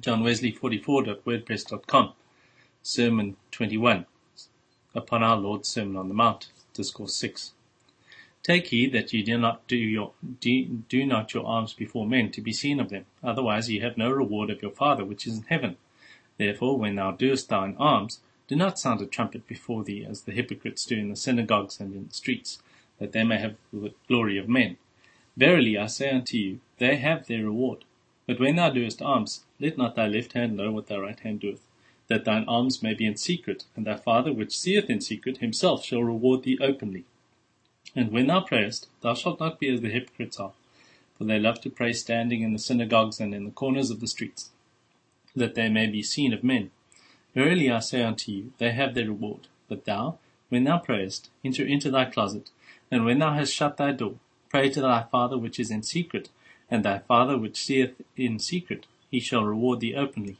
johnwesley44.wordpress.com. Sermon 21 upon our Lord's Sermon on the Mount, Discourse 6. Take heed that ye do not do your do, do not your alms before men to be seen of them, otherwise ye have no reward of your Father which is in heaven. Therefore, when thou doest thine alms, do not sound a trumpet before thee, as the hypocrites do in the synagogues and in the streets, that they may have the glory of men. Verily I say unto you, they have their reward. But when thou doest alms, let not thy left hand know what thy right hand doeth, that thine alms may be in secret, and thy Father which seeth in secret himself shall reward thee openly. And when thou prayest, thou shalt not be as the hypocrites are, for they love to pray standing in the synagogues and in the corners of the streets, that they may be seen of men. Verily I say unto you, they have their reward. But thou, when thou prayest, enter into thy closet, and when thou hast shut thy door, pray to thy Father which is in secret, and thy Father which seeth in secret, he shall reward thee openly.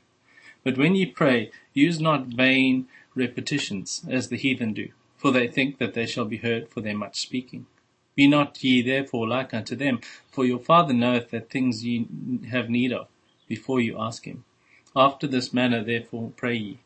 But when ye pray, use not vain repetitions, as the heathen do for they think that they shall be heard for their much speaking. Be not ye therefore like unto them, for your Father knoweth the things ye have need of, before you ask him. After this manner therefore pray ye,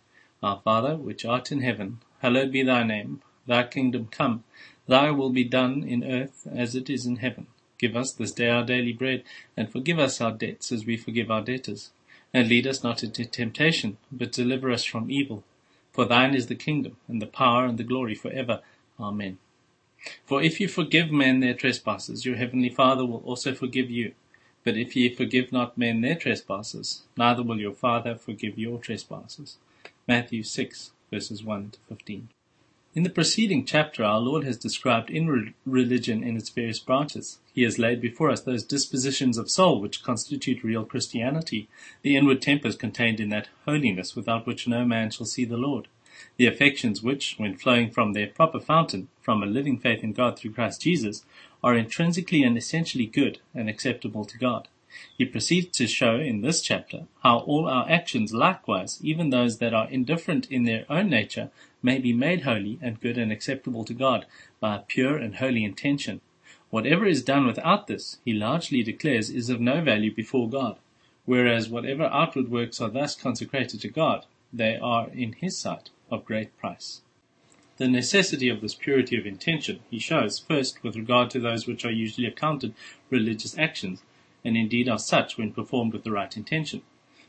Our Father, which art in heaven, hallowed be thy name, thy kingdom come, thy will be done in earth as it is in heaven. Give us this day our daily bread, and forgive us our debts as we forgive our debtors. And lead us not into temptation, but deliver us from evil. For thine is the kingdom, and the power, and the glory for ever. Amen. For if you forgive men their trespasses, your heavenly Father will also forgive you. But if ye forgive not men their trespasses, neither will your Father forgive your trespasses. Matthew 6, verses 1 to 15. In the preceding chapter, our Lord has described religion in its various branches. He has laid before us those dispositions of soul which constitute real Christianity, the inward tempers contained in that holiness without which no man shall see the Lord, the affections which, when flowing from their proper fountain, from a living faith in God through Christ Jesus, are intrinsically and essentially good and acceptable to God. He proceeds to show in this chapter how all our actions likewise, even those that are indifferent in their own nature, may be made holy and good and acceptable to God by a pure and holy intention. Whatever is done without this, he largely declares, is of no value before God, whereas whatever outward works are thus consecrated to God, they are in his sight of great price. The necessity of this purity of intention he shows first with regard to those which are usually accounted religious actions, and indeed are such when performed with the right intention.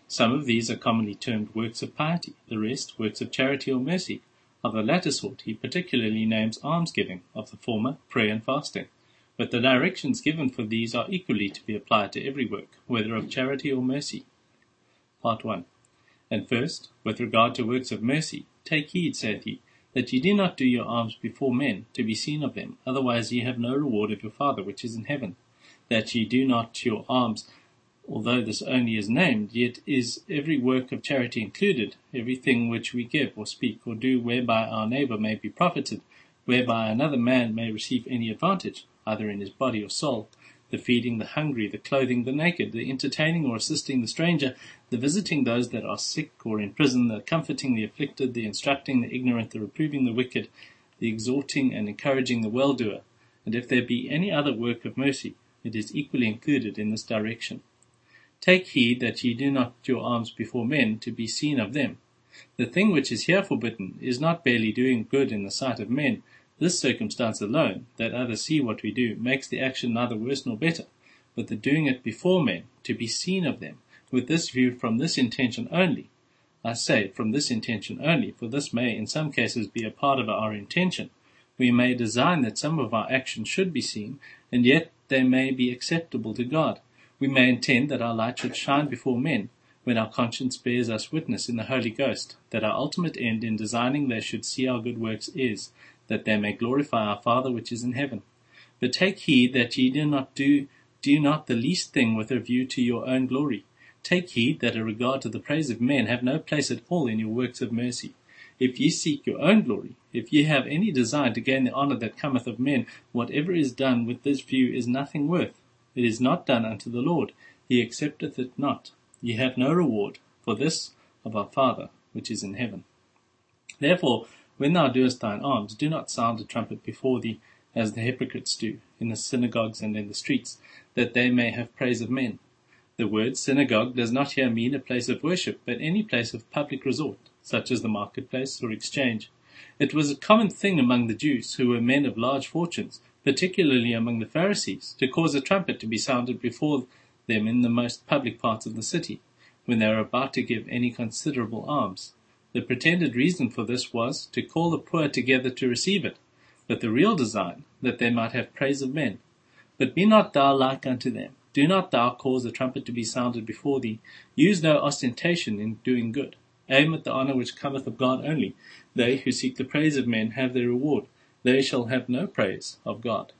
Some of these are commonly termed works of piety, the rest works of charity or mercy. Of the latter sort he particularly names almsgiving, of the former prayer and fasting. But the directions given for these are equally to be applied to every work, whether of charity or mercy. Part 1. And first, with regard to works of mercy, take heed, saith he, that ye do not do your alms before men, to be seen of them, otherwise ye have no reward of your Father which is in heaven that ye do not to your alms, although this only is named, yet is every work of charity included, everything which we give or speak or do whereby our neighbour may be profited, whereby another man may receive any advantage, either in his body or soul, the feeding the hungry, the clothing the naked, the entertaining or assisting the stranger, the visiting those that are sick or in prison, the comforting the afflicted, the instructing the ignorant, the reproving the wicked, the exhorting and encouraging the well-doer, and if there be any other work of mercy, it is equally included in this direction. Take heed that ye do not your alms before men to be seen of them. The thing which is here forbidden is not barely doing good in the sight of men. This circumstance alone, that others see what we do, makes the action neither worse nor better, but the doing it before men, to be seen of them, with this view from this intention only. I say from this intention only, for this may in some cases be a part of our intention. We may design that some of our actions should be seen, and yet they may be acceptable to God. We may intend that our light should shine before men, when our conscience bears us witness in the Holy Ghost, that our ultimate end in designing they should see our good works is, that they may glorify our Father which is in heaven. But take heed that ye do not do, do not the least thing with a view to your own glory. Take heed that a regard to the praise of men have no place at all in your works of mercy. If ye seek your own glory, if ye have any design to gain the honour that cometh of men, whatever is done with this view is nothing worth. It is not done unto the Lord. He accepteth it not. Ye have no reward for this of our Father which is in heaven. Therefore, when thou doest thine alms, do not sound a trumpet before thee, as the hypocrites do, in the synagogues and in the streets, that they may have praise of men. The word synagogue does not here mean a place of worship, but any place of public resort, such as the marketplace or exchange. It was a common thing among the Jews, who were men of large fortunes, particularly among the Pharisees, to cause a trumpet to be sounded before them in the most public parts of the city, when they were about to give any considerable alms. The pretended reason for this was to call the poor together to receive it, but the real design, that they might have praise of men. But be not thou like unto them. Do not thou cause the trumpet to be sounded before thee. Use no ostentation in doing good. Aim at the honour which cometh of God only. They who seek the praise of men have their reward. They shall have no praise of God.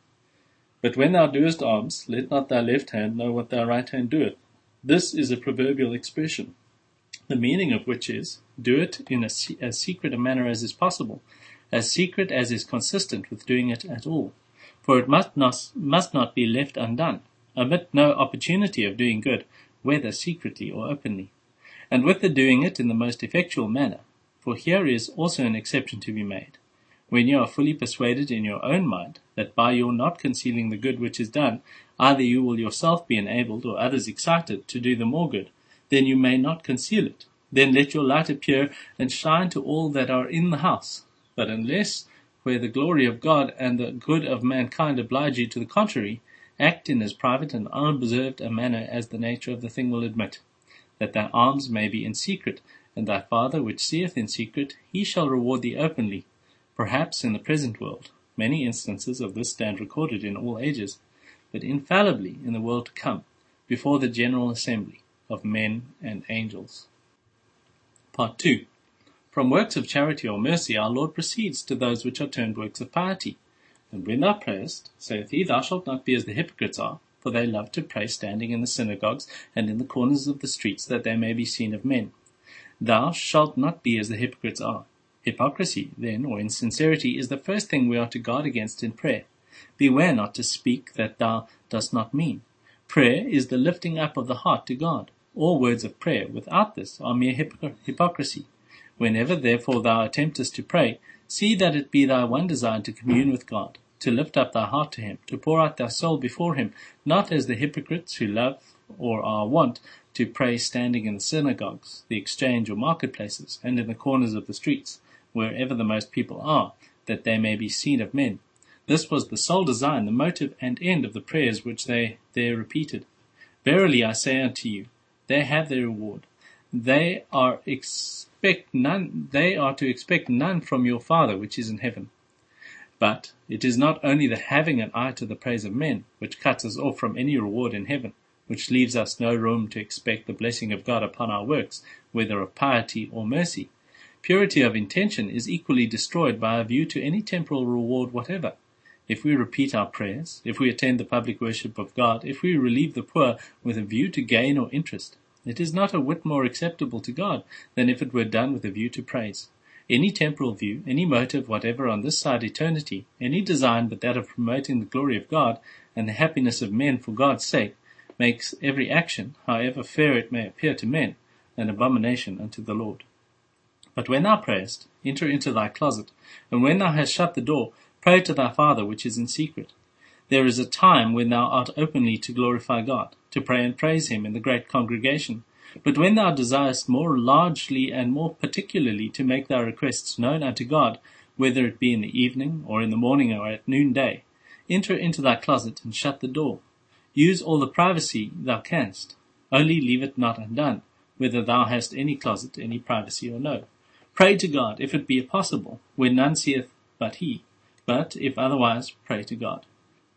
But when thou doest alms, let not thy left hand know what thy right hand doeth. This is a proverbial expression, the meaning of which is, do it in a, as secret a manner as is possible, as secret as is consistent with doing it at all. For it must not, must not be left undone. Omit no opportunity of doing good, whether secretly or openly. And with the doing it in the most effectual manner, for here is also an exception to be made. When you are fully persuaded in your own mind that by your not concealing the good which is done, either you will yourself be enabled or others excited to do the more good, then you may not conceal it. Then let your light appear and shine to all that are in the house. But unless where the glory of God and the good of mankind oblige you to the contrary, act in as private and unobserved a manner as the nature of the thing will admit, that thy alms may be in secret, and thy Father which seeth in secret, he shall reward thee openly. Perhaps in the present world, many instances of this stand recorded in all ages, but infallibly in the world to come, before the general assembly of men and angels. Part 2. From works of charity or mercy our Lord proceeds to those which are termed works of piety. And when thou prayest, saith he, thou shalt not be as the hypocrites are, for they love to pray standing in the synagogues and in the corners of the streets, that they may be seen of men. Thou shalt not be as the hypocrites are. Hypocrisy, then, or insincerity, is the first thing we are to guard against in prayer. Beware not to speak that thou dost not mean. Prayer is the lifting up of the heart to God. All words of prayer without this are mere hypocrisy. Whenever, therefore, thou attemptest to pray, see that it be thy one desire to commune with God, to lift up thy heart to Him, to pour out thy soul before Him, not as the hypocrites who love or are wont to pray standing in the synagogues, the exchange or marketplaces, and in the corners of the streets, wherever the most people are, that they may be seen of men. This was the sole design, the motive and end of the prayers which they there repeated. Verily I say unto you, they have their reward. They are expect none, they are to expect none from your Father which is in heaven. But it is not only the having an eye to the praise of men, which cuts us off from any reward in heaven, which leaves us no room to expect the blessing of God upon our works, whether of piety or mercy. Purity of intention is equally destroyed by a view to any temporal reward whatever. If we repeat our prayers, if we attend the public worship of God, if we relieve the poor with a view to gain or interest, it is not a whit more acceptable to God than if it were done with a view to praise. Any temporal view, any motive whatever on this side eternity, any design but that of promoting the glory of God and the happiness of men for God's sake, makes every action, however fair it may appear to men, an abomination unto the Lord. But when thou prayest, enter into thy closet, and when thou hast shut the door, Pray to thy Father which is in secret. There is a time when thou art openly to glorify God, to pray and praise him in the great congregation. But when thou desirest more largely and more particularly to make thy requests known unto God, whether it be in the evening, or in the morning, or at noonday, enter into thy closet and shut the door. Use all the privacy thou canst. Only leave it not undone, whether thou hast any closet, any privacy or no. Pray to God, if it be possible, when none seeth but he. But if otherwise, pray to God.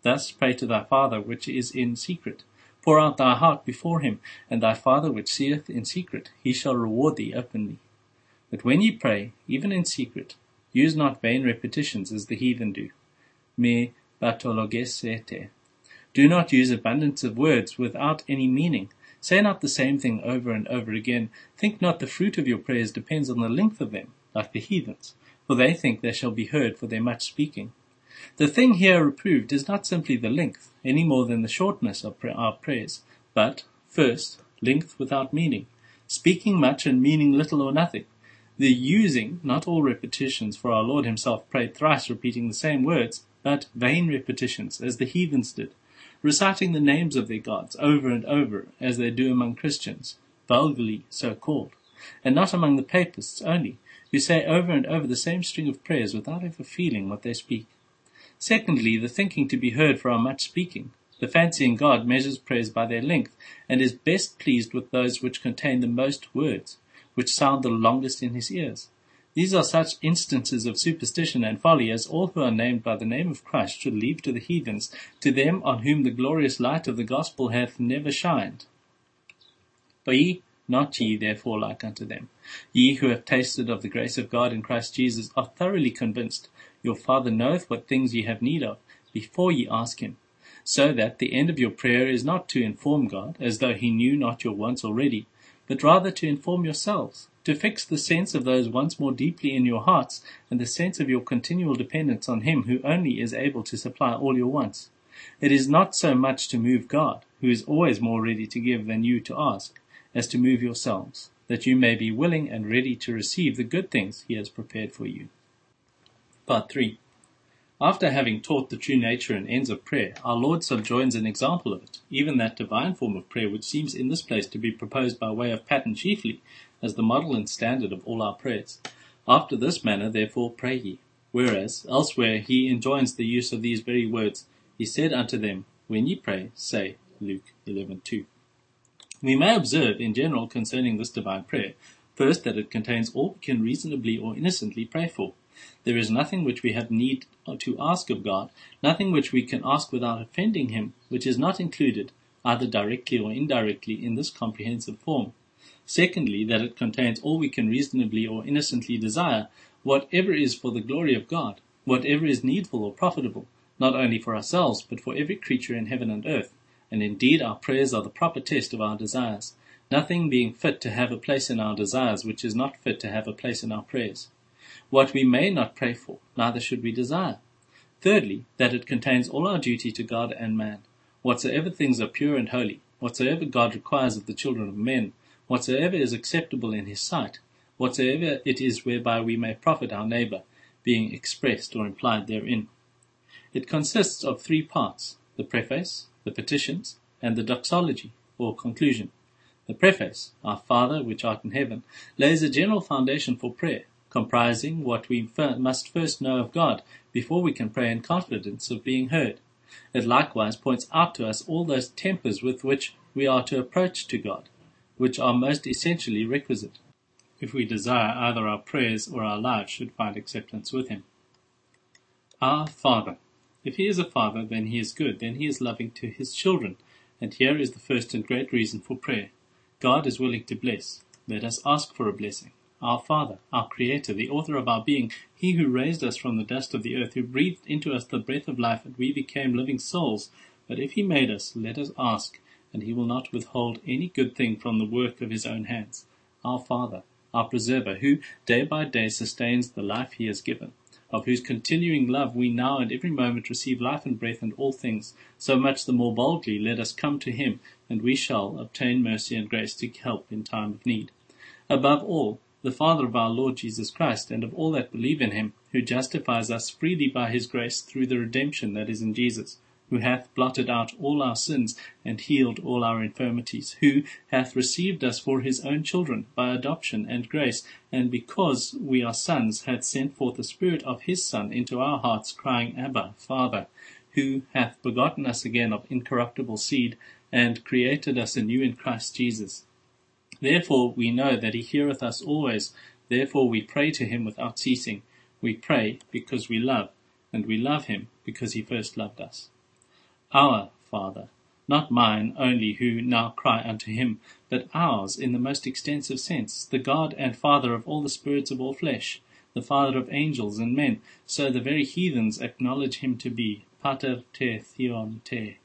Thus pray to thy Father which is in secret. Pour out thy heart before him, and thy Father which seeth in secret, he shall reward thee openly. But when ye pray, even in secret, use not vain repetitions as the heathen do. Me batologesete. Do not use abundance of words without any meaning. Say not the same thing over and over again. Think not the fruit of your prayers depends on the length of them, like the heathens for they think they shall be heard for their much speaking. The thing here reproved is not simply the length, any more than the shortness of our prayers, but, first, length without meaning, speaking much and meaning little or nothing, the using not all repetitions, for our Lord himself prayed thrice repeating the same words, but vain repetitions, as the heathens did, reciting the names of their gods over and over, as they do among Christians, vulgarly so called, and not among the papists only, who say over and over the same string of prayers without ever feeling what they speak. Secondly, the thinking to be heard for our much speaking. The fancying God measures prayers by their length, and is best pleased with those which contain the most words, which sound the longest in his ears. These are such instances of superstition and folly as all who are named by the name of Christ should leave to the heathens, to them on whom the glorious light of the gospel hath never shined. Be not ye therefore like unto them. Ye who have tasted of the grace of God in Christ Jesus are thoroughly convinced. Your Father knoweth what things ye have need of, before ye ask him. So that the end of your prayer is not to inform God, as though he knew not your wants already, but rather to inform yourselves, to fix the sense of those wants more deeply in your hearts, and the sense of your continual dependence on him who only is able to supply all your wants. It is not so much to move God, who is always more ready to give than you to ask, as to move yourselves, that you may be willing and ready to receive the good things he has prepared for you. Part 3. After having taught the true nature and ends of prayer, our Lord subjoins an example of it, even that divine form of prayer which seems in this place to be proposed by way of pattern chiefly, as the model and standard of all our prayers. After this manner, therefore, pray ye. Whereas, elsewhere, he enjoins the use of these very words. He said unto them, When ye pray, say, Luke 11:2. We may observe, in general, concerning this divine prayer, first, that it contains all we can reasonably or innocently pray for. There is nothing which we have need to ask of God, nothing which we can ask without offending Him, which is not included, either directly or indirectly, in this comprehensive form. Secondly, that it contains all we can reasonably or innocently desire, whatever is for the glory of God, whatever is needful or profitable, not only for ourselves, but for every creature in heaven and earth. And indeed our prayers are the proper test of our desires, nothing being fit to have a place in our desires which is not fit to have a place in our prayers. What we may not pray for, neither should we desire. Thirdly, that it contains all our duty to God and man. Whatsoever things are pure and holy, whatsoever God requires of the children of men, whatsoever is acceptable in his sight, whatsoever it is whereby we may profit our neighbour, being expressed or implied therein. It consists of three parts, the preface, the petitions, and the doxology, or conclusion. The preface, Our Father which art in heaven, lays a general foundation for prayer, comprising what we must first know of God before we can pray in confidence of being heard. It likewise points out to us all those tempers with which we are to approach to God, which are most essentially requisite, if we desire either our prayers or our lives should find acceptance with Him. Our Father. If He is a Father, then He is good, then He is loving to His children, and here is the first and great reason for prayer. God is willing to bless. Let us ask for a blessing our Father, our Creator, the author of our being, He who raised us from the dust of the earth, who breathed into us the breath of life, and we became living souls. But if He made us, let us ask, and He will not withhold any good thing from the work of His own hands. Our Father, our Preserver, who day by day sustains the life He has given, of whose continuing love we now and every moment receive life and breath and all things, so much the more boldly let us come to Him, and we shall obtain mercy and grace to help in time of need. Above all, the Father of our Lord Jesus Christ, and of all that believe in him, who justifies us freely by his grace through the redemption that is in Jesus, who hath blotted out all our sins and healed all our infirmities, who hath received us for his own children by adoption and grace, and because we are sons hath sent forth the Spirit of his Son into our hearts, crying, Abba, Father, who hath begotten us again of incorruptible seed, and created us anew in Christ Jesus Therefore we know that he heareth us always. Therefore we pray to him without ceasing. We pray because we love, and we love him because he first loved us. Our Father, not mine only who now cry unto him, but ours in the most extensive sense, the God and Father of all the spirits of all flesh, the Father of angels and men, so the very heathens acknowledge him to be, Pater te theon te,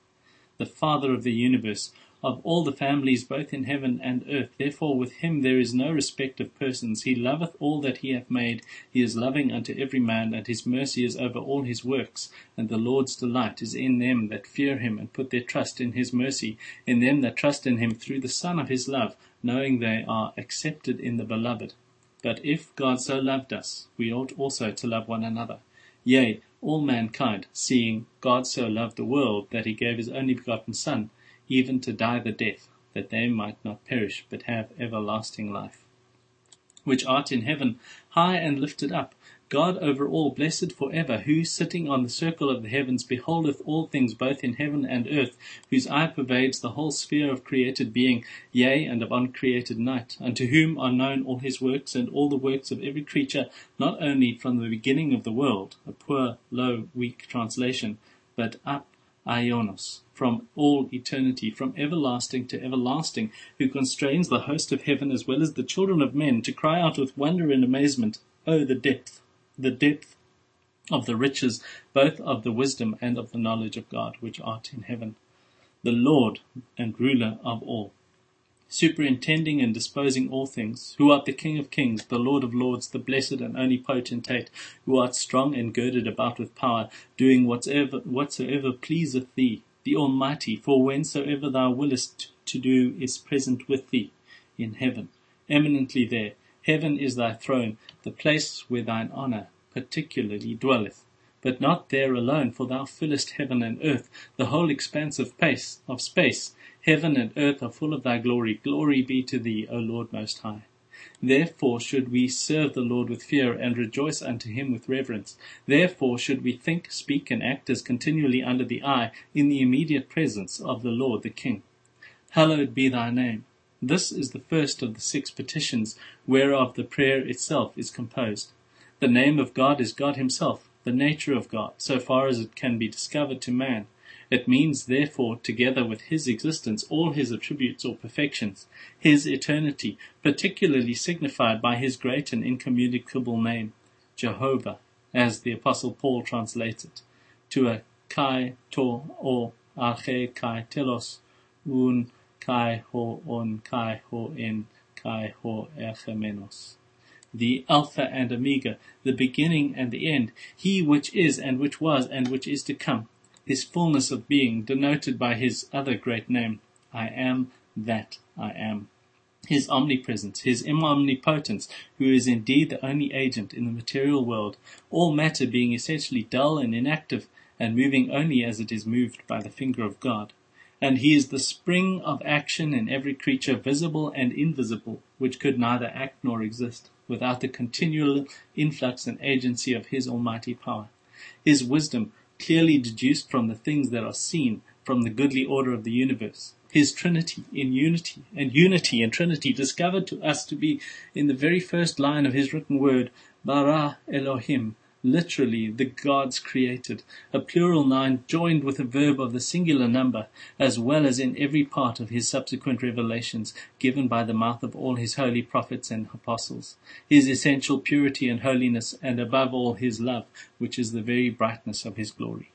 the Father of the universe, of all the families both in heaven and earth. Therefore with him there is no respect of persons. He loveth all that he hath made. He is loving unto every man, and his mercy is over all his works. And the Lord's delight is in them that fear him and put their trust in his mercy, in them that trust in him through the Son of his love, knowing they are accepted in the beloved. But if God so loved us, we ought also to love one another. Yea, all mankind, seeing God so loved the world that he gave his only begotten Son, even to die the death, that they might not perish, but have everlasting life. Which art in heaven, high and lifted up, God over all, blessed for ever, who, sitting on the circle of the heavens, beholdeth all things both in heaven and earth, whose eye pervades the whole sphere of created being, yea, and of uncreated night, unto whom are known all his works, and all the works of every creature, not only from the beginning of the world, a poor, low, weak translation, but ap aionos, from all eternity, from everlasting to everlasting, who constrains the host of heaven as well as the children of men to cry out with wonder and amazement, Oh, the depth, the depth of the riches, both of the wisdom and of the knowledge of God, which art in heaven, the Lord and ruler of all, superintending and disposing all things, who art the King of kings, the Lord of lords, the blessed and only potentate, who art strong and girded about with power, doing whatsoever, whatsoever pleaseth thee, the Almighty, for whensoever thou willest to do is present with thee in heaven, eminently there. Heaven is thy throne, the place where thine honour particularly dwelleth. But not there alone, for thou fillest heaven and earth, the whole expanse of space, of space. Heaven and earth are full of thy glory. Glory be to thee, O Lord Most High. Therefore should we serve the Lord with fear and rejoice unto him with reverence. Therefore should we think, speak, and act as continually under the eye in the immediate presence of the Lord the King. Hallowed be thy name. This is the first of the six petitions whereof the prayer itself is composed. The name of God is God himself, the nature of God, so far as it can be discovered to man. It means, therefore, together with his existence, all his attributes or perfections, his eternity, particularly signified by his great and incommunicable name, Jehovah, as the Apostle Paul translates it, to a kai to or arche kai telos, un kai ho on kai ho en kai ho erchemenos the Alpha and Omega, the beginning and the end, he which is and which was and which is to come, his fullness of being, denoted by his other great name, I am that I am. His omnipresence, his omnipotence, who is indeed the only agent in the material world, all matter being essentially dull and inactive, and moving only as it is moved by the finger of God and he is the spring of action in every creature, visible and invisible, which could neither act nor exist without the continual influx and agency of his almighty power. His wisdom, clearly deduced from the things that are seen, from the goodly order of the universe. His Trinity in unity, and unity in Trinity discovered to us to be in the very first line of his written word, Bara Elohim, literally the gods created, a plural noun joined with a verb of the singular number, as well as in every part of his subsequent revelations given by the mouth of all his holy prophets and apostles, his essential purity and holiness, and above all his love, which is the very brightness of his glory.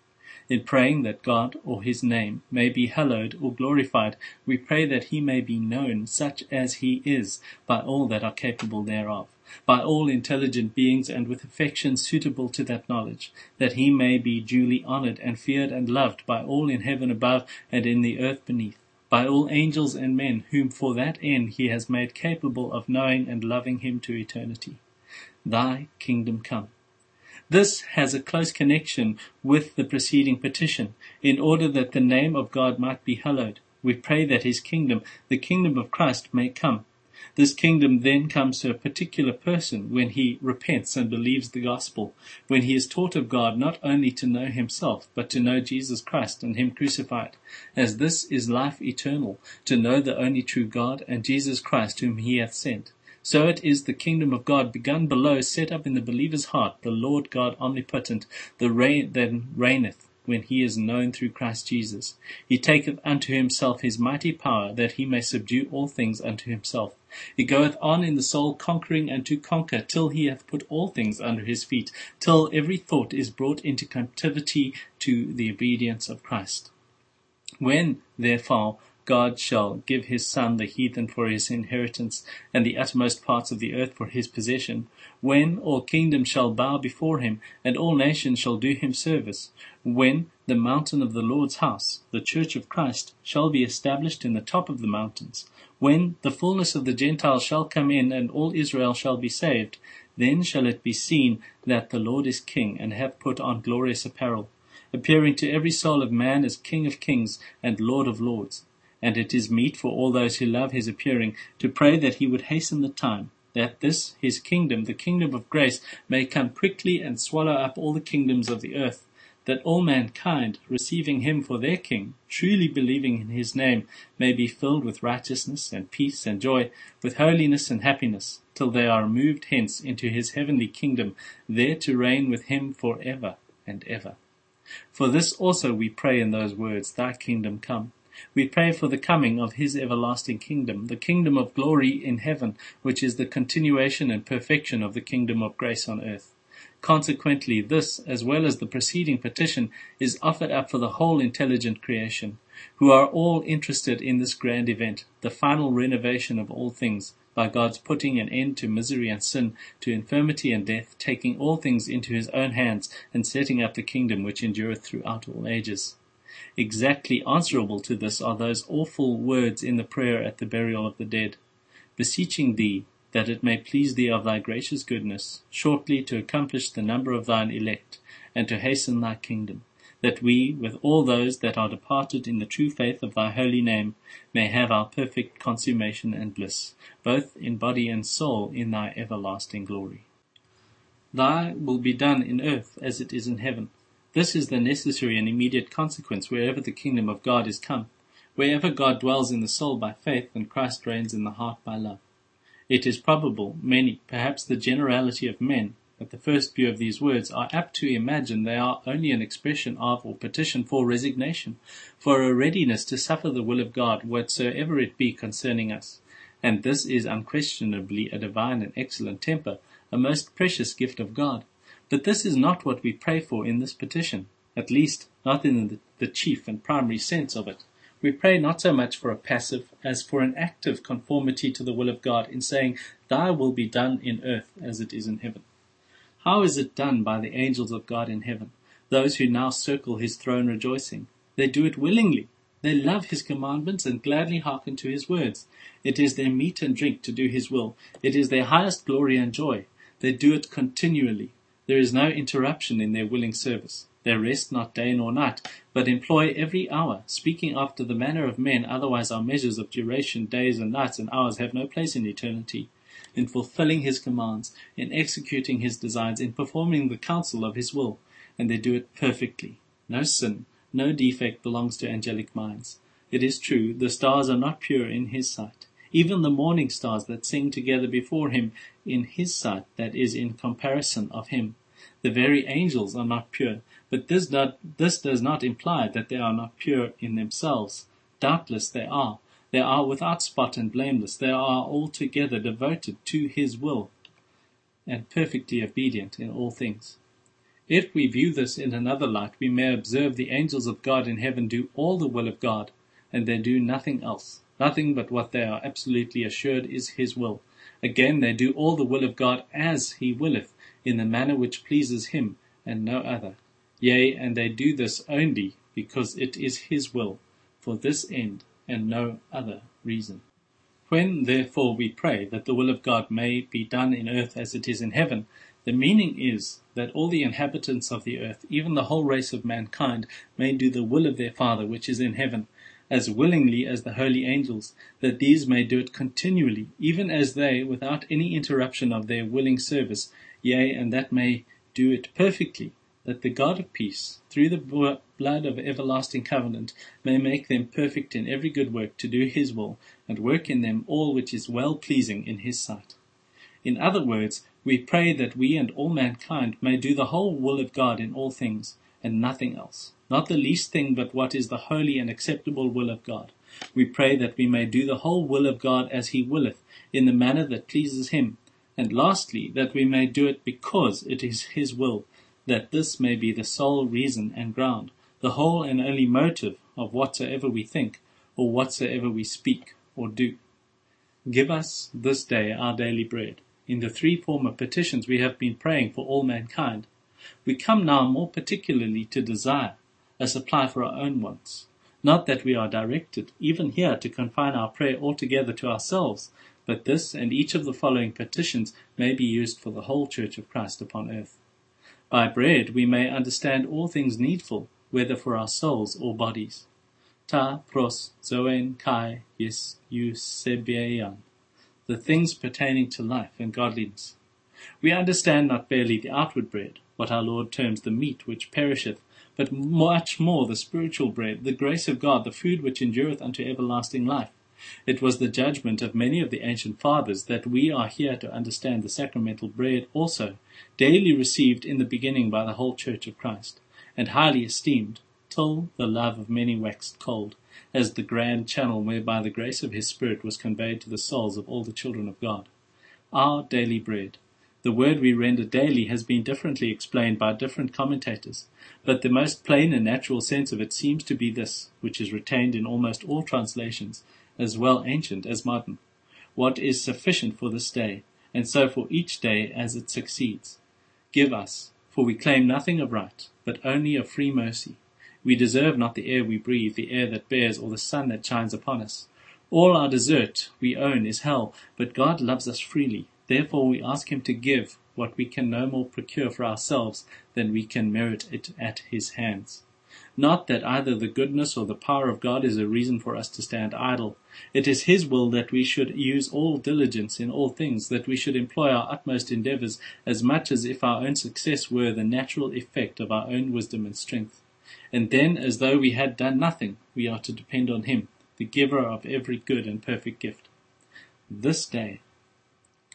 In praying that God or his name may be hallowed or glorified, we pray that he may be known such as he is by all that are capable thereof by all intelligent beings and with affections suitable to that knowledge, that he may be duly honored and feared and loved by all in heaven above and in the earth beneath, by all angels and men whom for that end he has made capable of knowing and loving him to eternity. Thy kingdom come. This has a close connection with the preceding petition. In order that the name of God might be hallowed, we pray that his kingdom, the kingdom of Christ, may come this kingdom then comes to a particular person when he repents and believes the gospel, when he is taught of God not only to know himself, but to know Jesus Christ and him crucified, as this is life eternal, to know the only true God and Jesus Christ whom he hath sent. So it is the kingdom of God begun below, set up in the believer's heart, the Lord God omnipotent, the reign that reigneth when he is known through Christ Jesus. He taketh unto himself his mighty power, that he may subdue all things unto himself. He goeth on in the soul conquering and to conquer, till he hath put all things under his feet, till every thought is brought into captivity to the obedience of Christ. When, therefore, God shall give his son the heathen for his inheritance, and the uttermost parts of the earth for his possession, when all kingdoms shall bow before him, and all nations shall do him service, when the mountain of the Lord's house, the church of Christ, shall be established in the top of the mountains, when the fullness of the Gentiles shall come in, and all Israel shall be saved, Then shall it be seen that the Lord is king, and hath put on glorious apparel, appearing to every soul of man as King of kings and Lord of lords. And it is meet for all those who love his appearing to pray that he would hasten the time, that this his kingdom, the kingdom of grace, may come quickly and swallow up all the kingdoms of the earth, that all mankind, receiving him for their king, truly believing in his name, may be filled with righteousness and peace and joy, with holiness and happiness, till they are removed hence into his heavenly kingdom, there to reign with him for ever and ever. For this also we pray in those words, Thy kingdom come. We pray for the coming of his everlasting kingdom, the kingdom of glory in heaven, which is the continuation and perfection of the kingdom of grace on earth. Consequently, this, as well as the preceding petition, is offered up for the whole intelligent creation, who are all interested in this grand event, the final renovation of all things, by God's putting an end to misery and sin, to infirmity and death, taking all things into his own hands, and setting up the kingdom which endureth throughout all ages. Exactly answerable to this are those awful words in the prayer at the burial of the dead. Beseeching thee, that it may please thee of thy gracious goodness, shortly to accomplish the number of thine elect, and to hasten thy kingdom, that we, with all those that are departed in the true faith of thy holy name, may have our perfect consummation and bliss, both in body and soul, in thy everlasting glory. Thy will be done in earth as it is in heaven. This is the necessary and immediate consequence wherever the kingdom of God is come, wherever God dwells in the soul by faith and Christ reigns in the heart by love. It is probable many, perhaps the generality of men, at the first view of these words, are apt to imagine they are only an expression of or petition for resignation, for a readiness to suffer the will of God whatsoever it be concerning us. And this is unquestionably a divine and excellent temper, a most precious gift of God. But this is not what we pray for in this petition, at least not in the, chief and primary sense of it. We pray not so much for a passive as for an active conformity to the will of God in saying, Thy will be done in earth as it is in heaven. How is it done by the angels of God in heaven, those who now circle his throne rejoicing? They do it willingly. They love his commandments and gladly hearken to his words. It is their meat and drink to do his will. It is their highest glory and joy. They do it continually. There is no interruption in their willing service. They rest not day nor night, but employ every hour, speaking after the manner of men, otherwise our measures of duration, days and nights and hours have no place in eternity, in fulfilling his commands, in executing his designs, in performing the counsel of his will, and they do it perfectly. No sin, no defect belongs to angelic minds. It is true, the stars are not pure in his sight. Even the morning stars that sing together before him in his sight, that is in comparison of him. The very angels are not pure, but this, this does not imply that they are not pure in themselves. Doubtless they are. They are without spot and blameless. They are altogether devoted to His will and perfectly obedient in all things. If we view this in another light, we may observe the angels of God in heaven do all the will of God, and they do nothing else, nothing but what they are absolutely assured is His will. Again, they do all the will of God as He willeth, in the manner which pleases Him, and no other. Yea, and they do this only because it is his will, for this end and no other reason. When therefore we pray that the will of God may be done in earth as it is in heaven, the meaning is that all the inhabitants of the earth, even the whole race of mankind, may do the will of their Father which is in heaven, as willingly as the holy angels, that these may do it continually, even as they, without any interruption of their willing service, yea, and that may do it perfectly, that the God of peace, through the blood of everlasting covenant, may make them perfect in every good work to do his will, and work in them all which is well pleasing in his sight. In other words, we pray that we and all mankind may do the whole will of God in all things, and nothing else, not the least thing but what is the holy and acceptable will of God. We pray that we may do the whole will of God as he willeth, in the manner that pleases him, and lastly, that we may do it because it is his will, that this may be the sole reason and ground, the whole and only motive of whatsoever we think, or whatsoever we speak or do. Give us this day our daily bread. In the three former petitions we have been praying for all mankind. We come now more particularly to desire a supply for our own wants. Not that we are directed, even here, to confine our prayer altogether to ourselves, but this and each of the following petitions may be used for the whole Church of Christ upon earth. By bread we may understand all things needful, whether for our souls or bodies. Ta pros zoen kai is eusebeian, the things pertaining to life and godliness. We understand not barely the outward bread, what our Lord terms the meat which perisheth, but much more the spiritual bread, the grace of God, the food which endureth unto everlasting life. It was the judgment of many of the ancient fathers that we are here to understand the sacramental bread also, daily received in the beginning by the whole Church of Christ, and highly esteemed, till the love of many waxed cold, as the grand channel whereby the grace of his Spirit was conveyed to the souls of all the children of God. Our daily bread. The word we render daily has been differently explained by different commentators, but the most plain and natural sense of it seems to be this, which is retained in almost all translations, as well ancient as modern, what is sufficient for this day, and so for each day as it succeeds. Give us, for we claim nothing of right, but only of free mercy. We deserve not the air we breathe, the air that bears, or the sun that shines upon us. All our desert we own is hell, but God loves us freely. Therefore we ask him to give what we can no more procure for ourselves than we can merit it at his hands. Not that either the goodness or the power of God is a reason for us to stand idle. It is His will that we should use all diligence in all things, that we should employ our utmost endeavours as much as if our own success were the natural effect of our own wisdom and strength. And then, as though we had done nothing, we are to depend on Him, the giver of every good and perfect gift. This day.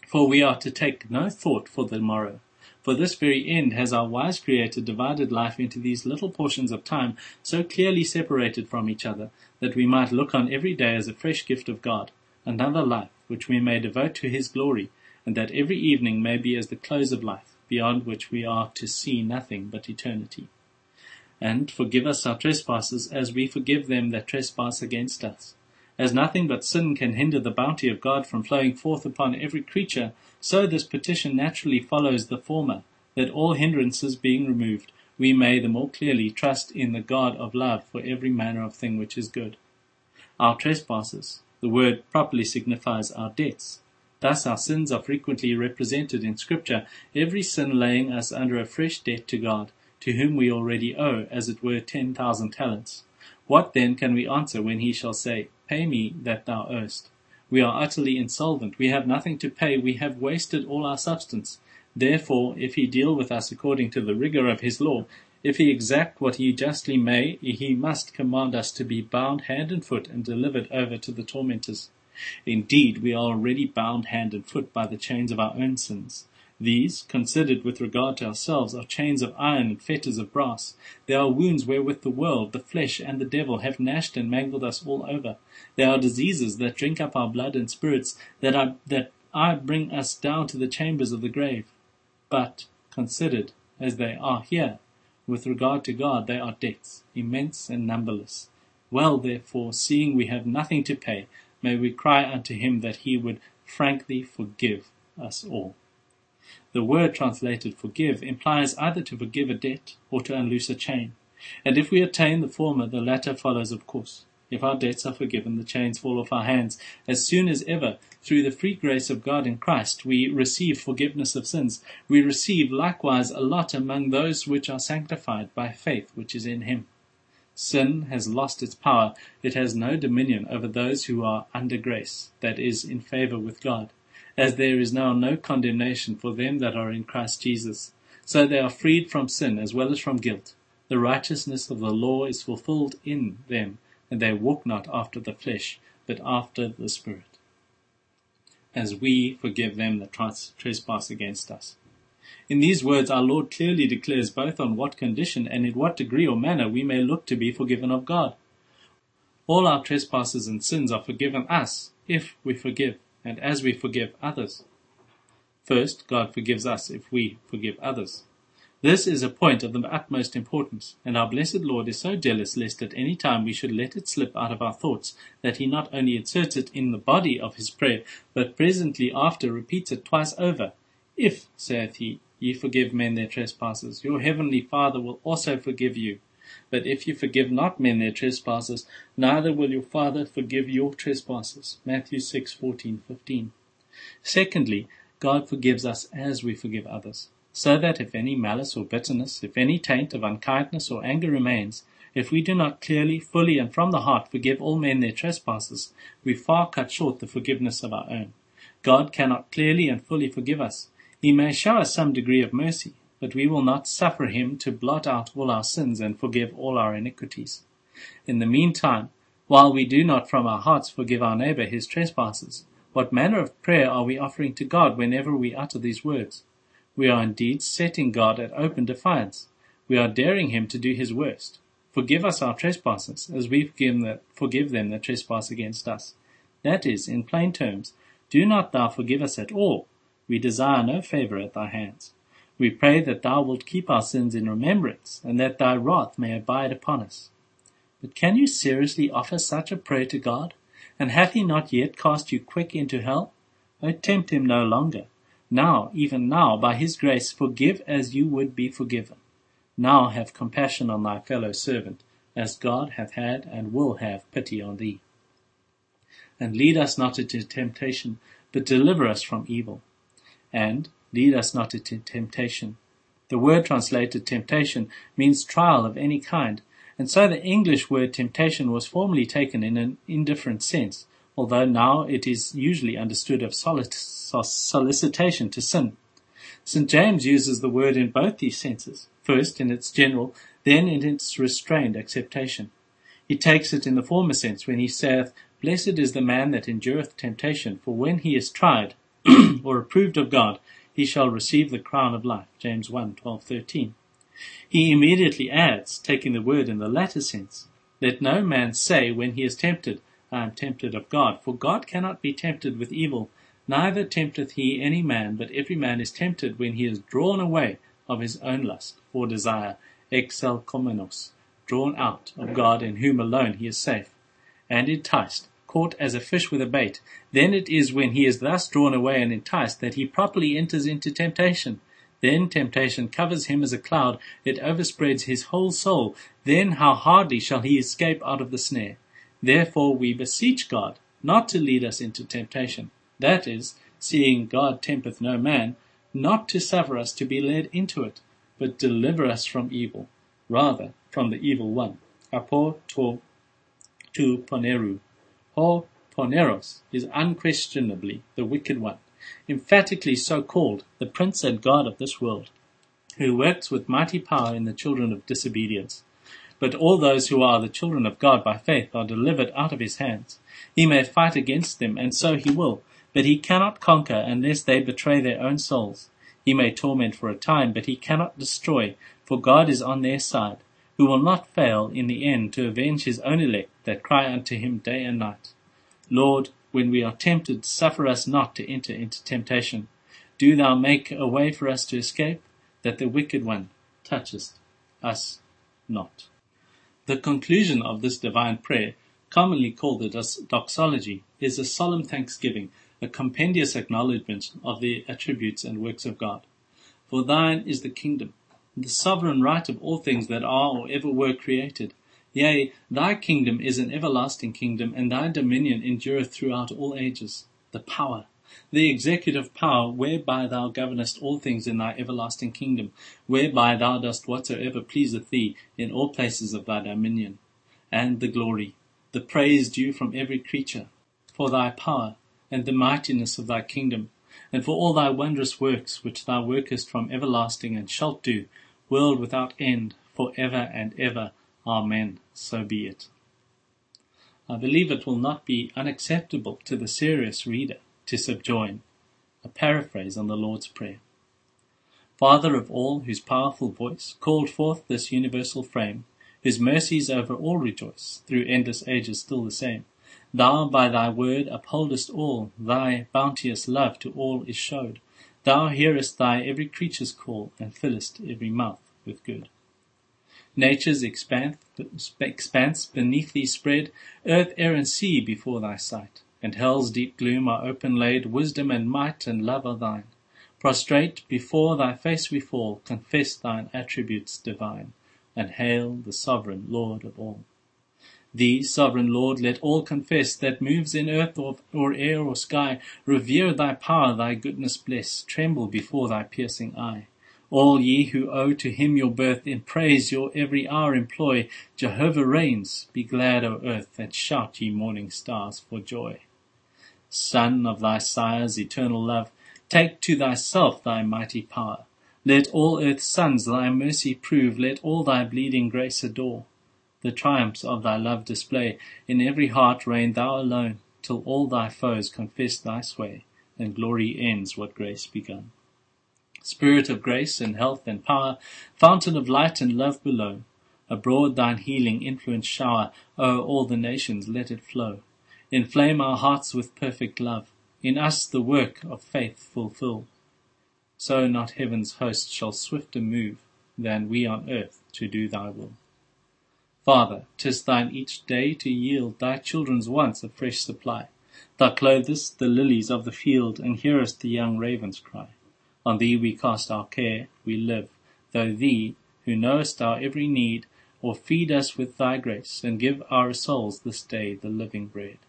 For we are to take no thought for the morrow, for this very end has our wise Creator divided life into these little portions of time so clearly separated from each other that we might look on every day as a fresh gift of God, another life which we may devote to His glory, and that every evening may be as the close of life, beyond which we are to see nothing but eternity. And forgive us our trespasses as we forgive them that trespass against us. As nothing but sin can hinder the bounty of God from flowing forth upon every creature, so this petition naturally follows the former, that all hindrances being removed, we may the more clearly trust in the God of love for every manner of thing which is good. Our trespasses, the word properly signifies our debts. Thus our sins are frequently represented in Scripture, every sin laying us under a fresh debt to God, to whom we already owe, as it were, ten thousand talents. What then can we answer when he shall say, Pay me that thou owest? We are utterly insolvent. We have nothing to pay. We have wasted all our substance. Therefore, if he deal with us according to the rigor of his law, if he exact what he justly may, he must command us to be bound hand and foot and delivered over to the tormentors. Indeed, we are already bound hand and foot by the chains of our own sins. These, considered with regard to ourselves, are chains of iron and fetters of brass. They are wounds wherewith the world, the flesh, and the devil have gnashed and mangled us all over. They are diseases that drink up our blood and spirits, that are bring us down to the chambers of the grave. But, considered as they are here, with regard to God, they are debts, immense and numberless. Well, therefore, seeing we have nothing to pay, may we cry unto him that he would frankly forgive us all. The word translated forgive implies either to forgive a debt or to unloose a chain. And if we attain the former, the latter follows of course. If our debts are forgiven, the chains fall off our hands. As soon as ever, through the free grace of God in Christ, we receive forgiveness of sins, we receive likewise a lot among those which are sanctified by faith which is in Him. Sin has lost its power. It has no dominion over those who are under grace, that is, in favor with God as there is now no condemnation for them that are in Christ Jesus. So they are freed from sin as well as from guilt. The righteousness of the law is fulfilled in them, and they walk not after the flesh, but after the Spirit. As we forgive them that trespass against us. In these words, our Lord clearly declares both on what condition and in what degree or manner we may look to be forgiven of God. All our trespasses and sins are forgiven us if we forgive and as we forgive others. First, God forgives us if we forgive others. This is a point of the utmost importance, and our blessed Lord is so jealous lest at any time we should let it slip out of our thoughts that he not only inserts it in the body of his prayer, but presently after repeats it twice over. If, saith he, ye forgive men their trespasses, your heavenly Father will also forgive you. But if you forgive not men their trespasses, neither will your Father forgive your trespasses. Matthew 6, 14, 15. Secondly, God forgives us as we forgive others, so that if any malice or bitterness, if any taint of unkindness or anger remains, if we do not clearly, fully, and from the heart forgive all men their trespasses, we far cut short the forgiveness of our own. God cannot clearly and fully forgive us. He may show us some degree of mercy, but we will not suffer him to blot out all our sins and forgive all our iniquities. In the meantime, while we do not from our hearts forgive our neighbor his trespasses, what manner of prayer are we offering to God whenever we utter these words? We are indeed setting God at open defiance. We are daring him to do his worst. Forgive us our trespasses, as we forgive them that trespass against us. That is, in plain terms, do not thou forgive us at all. We desire no favor at thy hands. We pray that thou wilt keep our sins in remembrance, and that thy wrath may abide upon us. But can you seriously offer such a prayer to God? And hath he not yet cast you quick into hell? O tempt him no longer. Now, even now, by his grace, forgive as you would be forgiven. Now have compassion on thy fellow servant, as God hath had and will have pity on thee. And lead us not into temptation, but deliver us from evil. And lead us not into temptation. The word translated temptation means trial of any kind, and so the English word temptation was formerly taken in an indifferent sense, although now it is usually understood of solicitation to sin. St. James uses the word in both these senses, first in its general, then in its restrained acceptation. He takes it in the former sense when he saith, Blessed is the man that endureth temptation, for when he is tried, or approved of God, he shall receive the crown of life. James 1, 12, 13. He immediately adds, taking the word in the latter sense, Let no man say when he is tempted, I am tempted of God, for God cannot be tempted with evil, neither tempteth he any man, but every man is tempted when he is drawn away of his own lust or desire, exelkomenos, drawn out of God in whom alone he is safe, and enticed caught as a fish with a bait, then it is when he is thus drawn away and enticed that he properly enters into temptation. Then temptation covers him as a cloud, it overspreads his whole soul. Then how hardly shall he escape out of the snare. Therefore we beseech God not to lead us into temptation. That is, seeing God tempteth no man, not to suffer us to be led into it, but deliver us from evil, rather from the evil one. Apo to tu poneru. Ho Poneros is unquestionably the wicked one, emphatically so called, the prince and god of this world, who works with mighty power in the children of disobedience. But all those who are the children of God by faith are delivered out of his hands. He may fight against them, and so he will, but he cannot conquer unless they betray their own souls. He may torment for a time, but he cannot destroy, for God is on their side who will not fail in the end to avenge his own elect that cry unto him day and night. Lord, when we are tempted, suffer us not to enter into temptation. Do thou make a way for us to escape, that the wicked one toucheth us not. The conclusion of this divine prayer, commonly called the doxology, is a solemn thanksgiving, a compendious acknowledgment of the attributes and works of God. For thine is the kingdom, the sovereign right of all things that are or ever were created. Yea, thy kingdom is an everlasting kingdom, and thy dominion endureth throughout all ages. The power, the executive power, whereby thou governest all things in thy everlasting kingdom, whereby thou dost whatsoever pleaseth thee in all places of thy dominion. And the glory, the praise due from every creature, for thy power, and the mightiness of thy kingdom, and for all thy wondrous works which thou workest from everlasting and shalt do, world without end, for ever and ever. Amen. So be it. I believe it will not be unacceptable to the serious reader to subjoin a paraphrase on the Lord's Prayer. Father of all, whose powerful voice called forth this universal frame, whose mercies over all rejoice, through endless ages still the same, Thou by thy word upholdest all, thy bounteous love to all is showed. Thou hearest thy every creature's call, and fillest every mouth with good. Nature's expanse, beneath thee spread, earth, air, and sea before thy sight, and hell's deep gloom are open laid, wisdom and might and love are thine. Prostrate before thy face we fall, confess thine attributes divine, and hail the sovereign Lord of all. Thee, sovereign Lord, let all confess that moves in earth or, or air or sky, revere thy power, thy goodness bless, tremble before thy piercing eye. All ye who owe to him your birth, in praise your every hour employ. Jehovah reigns, be glad, O earth, and shout ye morning stars for joy. Son of thy sire's eternal love, take to thyself thy mighty power. Let all earth's sons thy mercy prove, let all thy bleeding grace adore. The triumphs of thy love display, in every heart reign thou alone, till all thy foes confess thy sway, and glory ends what grace begun. Spirit of grace and health and power, fountain of light and love below, abroad thine healing influence shower, o'er all the nations let it flow. Inflame our hearts with perfect love, in us the work of faith fulfill. So not heaven's host shall swifter move than we on earth to do thy will. Father, 'tis thine each day to yield thy children's wants a fresh supply. Thou clothest the lilies of the field, and hearest the young ravens cry. On thee we cast our care, we live, though thee, who knowest our every need, or feed us with thy grace, and give our souls this day the living bread.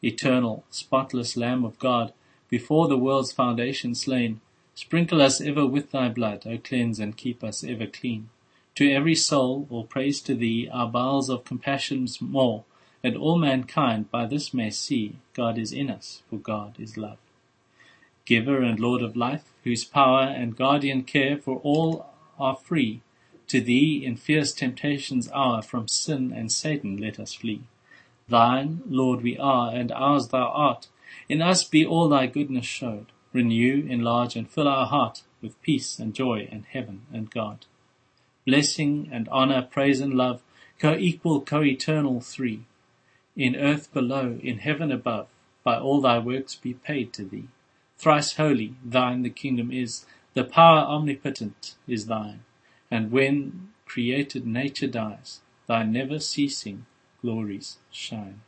Eternal, spotless Lamb of God, before the world's foundation slain, sprinkle us ever with thy blood, O cleanse and keep us ever clean. To every soul, all praise to thee, our bowels of compassions more, and all mankind by this may see God is in us, for God is love. Giver and Lord of life, whose power and guardian care for all are free, to thee in fierce temptation's hour from sin and Satan let us flee. Thine, Lord, we are, and ours thou art. In us be all thy goodness showed. Renew, enlarge, and fill our heart with peace and joy and heaven and God. Blessing and honor, praise and love, co-equal, co-eternal three. In earth below, in heaven above, by all thy works be paid to thee. Thrice holy, thine the kingdom is, the power omnipotent is thine, and when created nature dies, thy never ceasing glories shine.